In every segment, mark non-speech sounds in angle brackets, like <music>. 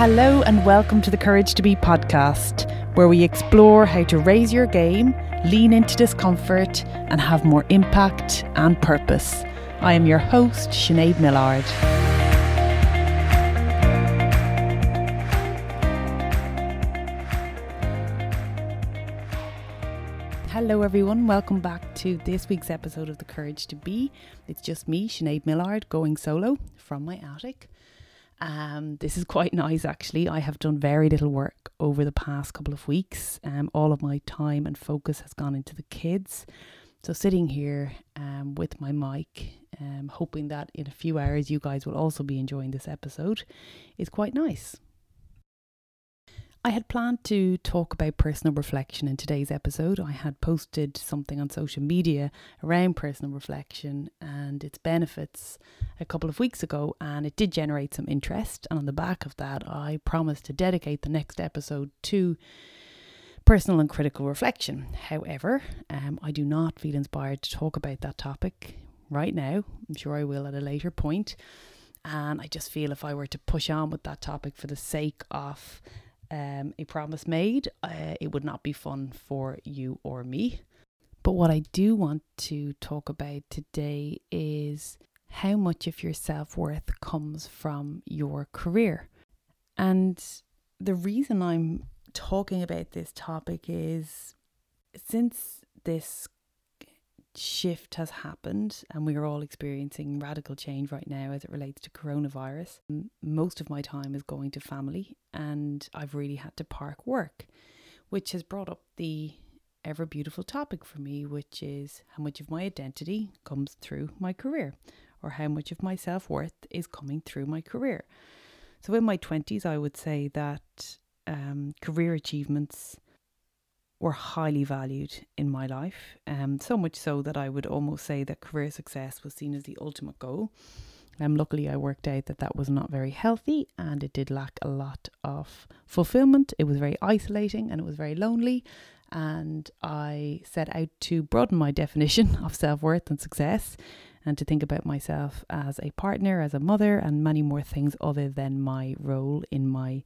Hello, and welcome to the Courage to Be podcast, where we explore how to raise your game, lean into discomfort, and have more impact and purpose. I am your host, Sinead Millard. Hello, everyone. Welcome back to this week's episode of The Courage to Be. It's just me, Sinead Millard, going solo from my attic. Um, this is quite nice actually. I have done very little work over the past couple of weeks. Um, all of my time and focus has gone into the kids. So sitting here um, with my mic, um, hoping that in a few hours you guys will also be enjoying this episode, is quite nice. I had planned to talk about personal reflection in today's episode. I had posted something on social media around personal reflection and its benefits a couple of weeks ago, and it did generate some interest. And on the back of that, I promised to dedicate the next episode to personal and critical reflection. However, um, I do not feel inspired to talk about that topic right now. I'm sure I will at a later point. And I just feel if I were to push on with that topic for the sake of um, a promise made, uh, it would not be fun for you or me. But what I do want to talk about today is how much of your self worth comes from your career. And the reason I'm talking about this topic is since this shift has happened and we are all experiencing radical change right now as it relates to coronavirus. Most of my time is going to family and I've really had to park work, which has brought up the ever beautiful topic for me, which is how much of my identity comes through my career or how much of my self worth is coming through my career. So in my 20s, I would say that um, career achievements were highly valued in my life, um, so much so that I would almost say that career success was seen as the ultimate goal. Um, luckily, I worked out that that was not very healthy and it did lack a lot of fulfillment. It was very isolating and it was very lonely. And I set out to broaden my <laughs> definition of self worth and success and to think about myself as a partner, as a mother, and many more things other than my role in my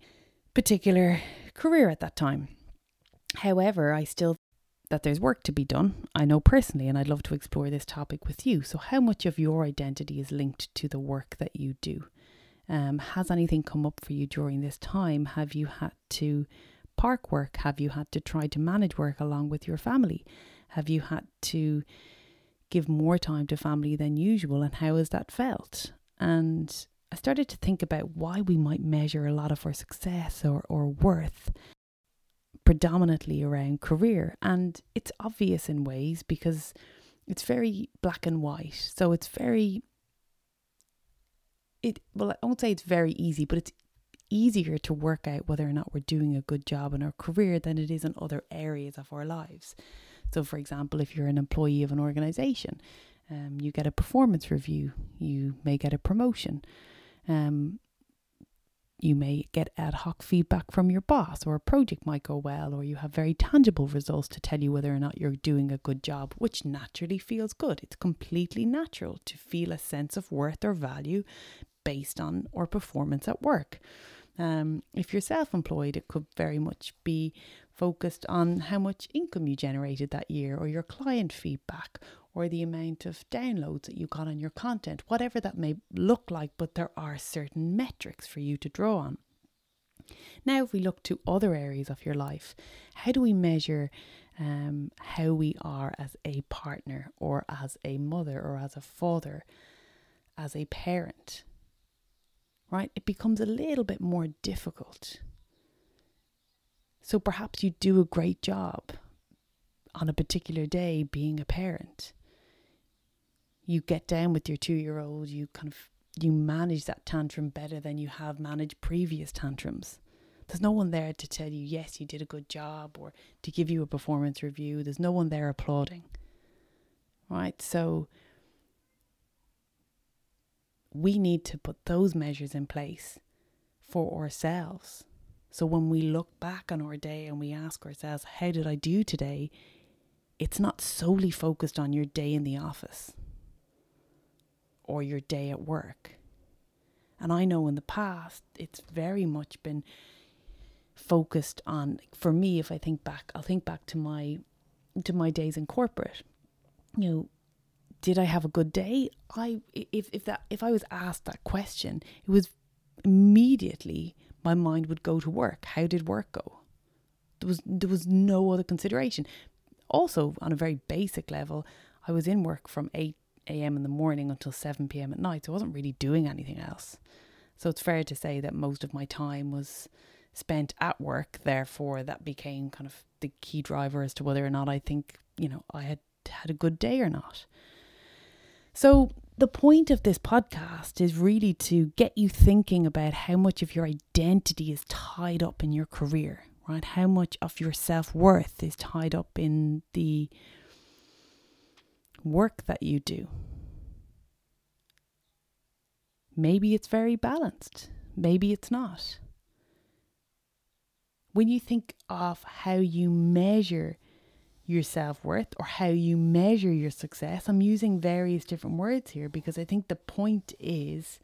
particular career at that time. However, I still that there's work to be done. I know personally, and I'd love to explore this topic with you. So, how much of your identity is linked to the work that you do? Um, has anything come up for you during this time? Have you had to park work? Have you had to try to manage work along with your family? Have you had to give more time to family than usual? And how has that felt? And I started to think about why we might measure a lot of our success or, or worth predominantly around career. And it's obvious in ways because it's very black and white. So it's very it well I won't say it's very easy, but it's easier to work out whether or not we're doing a good job in our career than it is in other areas of our lives. So for example, if you're an employee of an organization, um, you get a performance review, you may get a promotion. Um, you may get ad hoc feedback from your boss, or a project might go well, or you have very tangible results to tell you whether or not you're doing a good job, which naturally feels good. It's completely natural to feel a sense of worth or value based on our performance at work. Um, if you're self employed, it could very much be focused on how much income you generated that year, or your client feedback, or the amount of downloads that you got on your content, whatever that may look like, but there are certain metrics for you to draw on. Now, if we look to other areas of your life, how do we measure um, how we are as a partner, or as a mother, or as a father, as a parent? Right? It becomes a little bit more difficult. So perhaps you do a great job on a particular day being a parent you get down with your two year old, you kind of you manage that tantrum better than you have managed previous tantrums. There's no one there to tell you, yes, you did a good job or to give you a performance review. There's no one there applauding. Right? So we need to put those measures in place for ourselves. So when we look back on our day and we ask ourselves, how did I do today? It's not solely focused on your day in the office or your day at work. And I know in the past, it's very much been focused on, for me, if I think back, I'll think back to my to my days in corporate. You know, did I have a good day? I if if that if I was asked that question, it was immediately my mind would go to work. How did work go? There was there was no other consideration. Also, on a very basic level, I was in work from eight a.m. in the morning until seven p.m. at night, so I wasn't really doing anything else. So it's fair to say that most of my time was spent at work. Therefore, that became kind of the key driver as to whether or not I think you know I had had a good day or not. So the point of this podcast is really to get you thinking about how much of your identity is tied up in your career, right? How much of your self worth is tied up in the work that you do. Maybe it's very balanced, maybe it's not. When you think of how you measure your self worth or how you measure your success. I'm using various different words here because I think the point is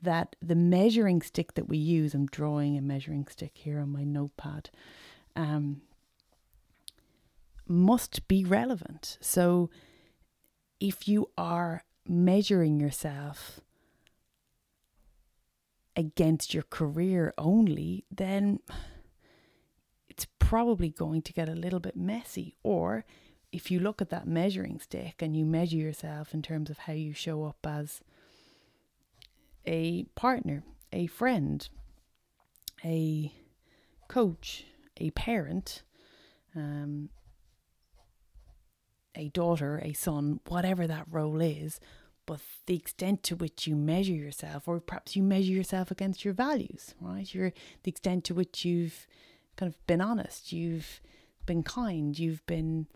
that the measuring stick that we use, I'm drawing a measuring stick here on my notepad, um, must be relevant. So if you are measuring yourself against your career only, then it's probably going to get a little bit messy. Or if you look at that measuring stick and you measure yourself in terms of how you show up as a partner, a friend, a coach, a parent, um, a daughter, a son, whatever that role is, but the extent to which you measure yourself, or perhaps you measure yourself against your values, right? Your the extent to which you've kind of been honest, you've been kind, you've been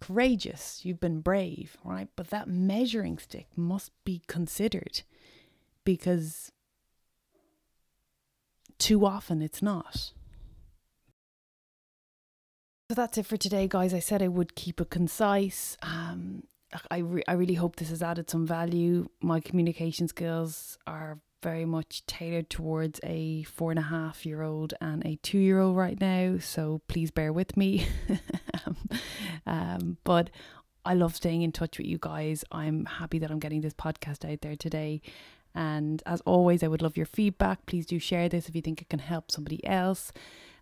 courageous, you've been brave, right? But that measuring stick must be considered because too often it's not. So that's it for today, guys. I said I would keep it concise. Um, I, re- I really hope this has added some value. My communication skills are very much tailored towards a four and a half year old and a two year old right now. So please bear with me. <laughs> um, but I love staying in touch with you guys. I'm happy that I'm getting this podcast out there today. And as always, I would love your feedback. Please do share this if you think it can help somebody else.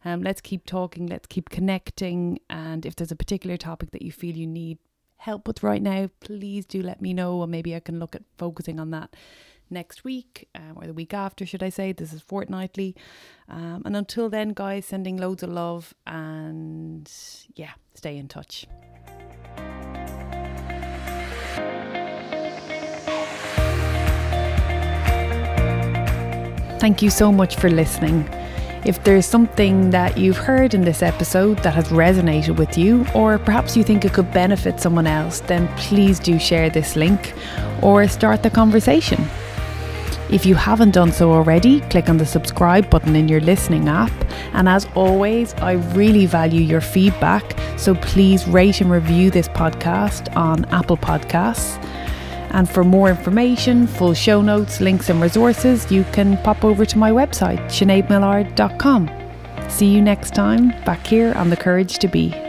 Um, let's keep talking, let's keep connecting. And if there's a particular topic that you feel you need help with right now, please do let me know, and maybe I can look at focusing on that next week um, or the week after, should I say. This is fortnightly. Um, and until then, guys, sending loads of love and yeah, stay in touch. Thank you so much for listening. If there's something that you've heard in this episode that has resonated with you, or perhaps you think it could benefit someone else, then please do share this link or start the conversation. If you haven't done so already, click on the subscribe button in your listening app. And as always, I really value your feedback, so please rate and review this podcast on Apple Podcasts. And for more information, full show notes, links, and resources, you can pop over to my website, sineadmillard.com. See you next time back here on The Courage to Be.